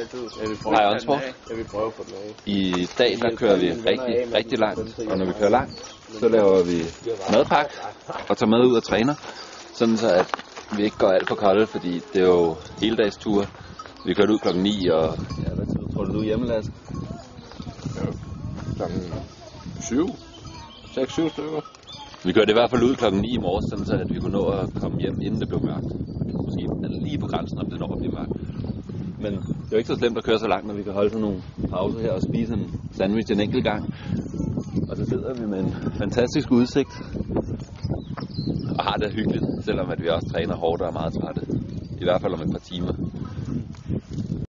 altid. Jeg vil prøve den af. Jeg vil prøve få den af. I dag der kører vi rigtig, rigtig langt, og når vi kører langt, så laver vi madpakke og tager mad ud og træner, sådan så at vi ikke går alt for kolde, fordi det er jo hele dags tur. Vi kørte ud klokken 9, og ja, hvad tid tror du, du er hjemme, Lasse? Klokken 7. 6-7 stykker. Vi kørte i hvert fald ud klokken 9 i morges, sådan så at vi kunne nå at komme hjem, inden det blev mørkt. Måske lige på grænsen, om det når at blive mørkt. Men det er jo ikke så slemt at køre så langt, når vi kan holde sådan nogle pauser her og spise en sandwich en enkelt gang. Og så sidder vi med en fantastisk udsigt. Og har det hyggeligt, selvom at vi også træner hårdt og er meget trætte. I hvert fald om et par timer.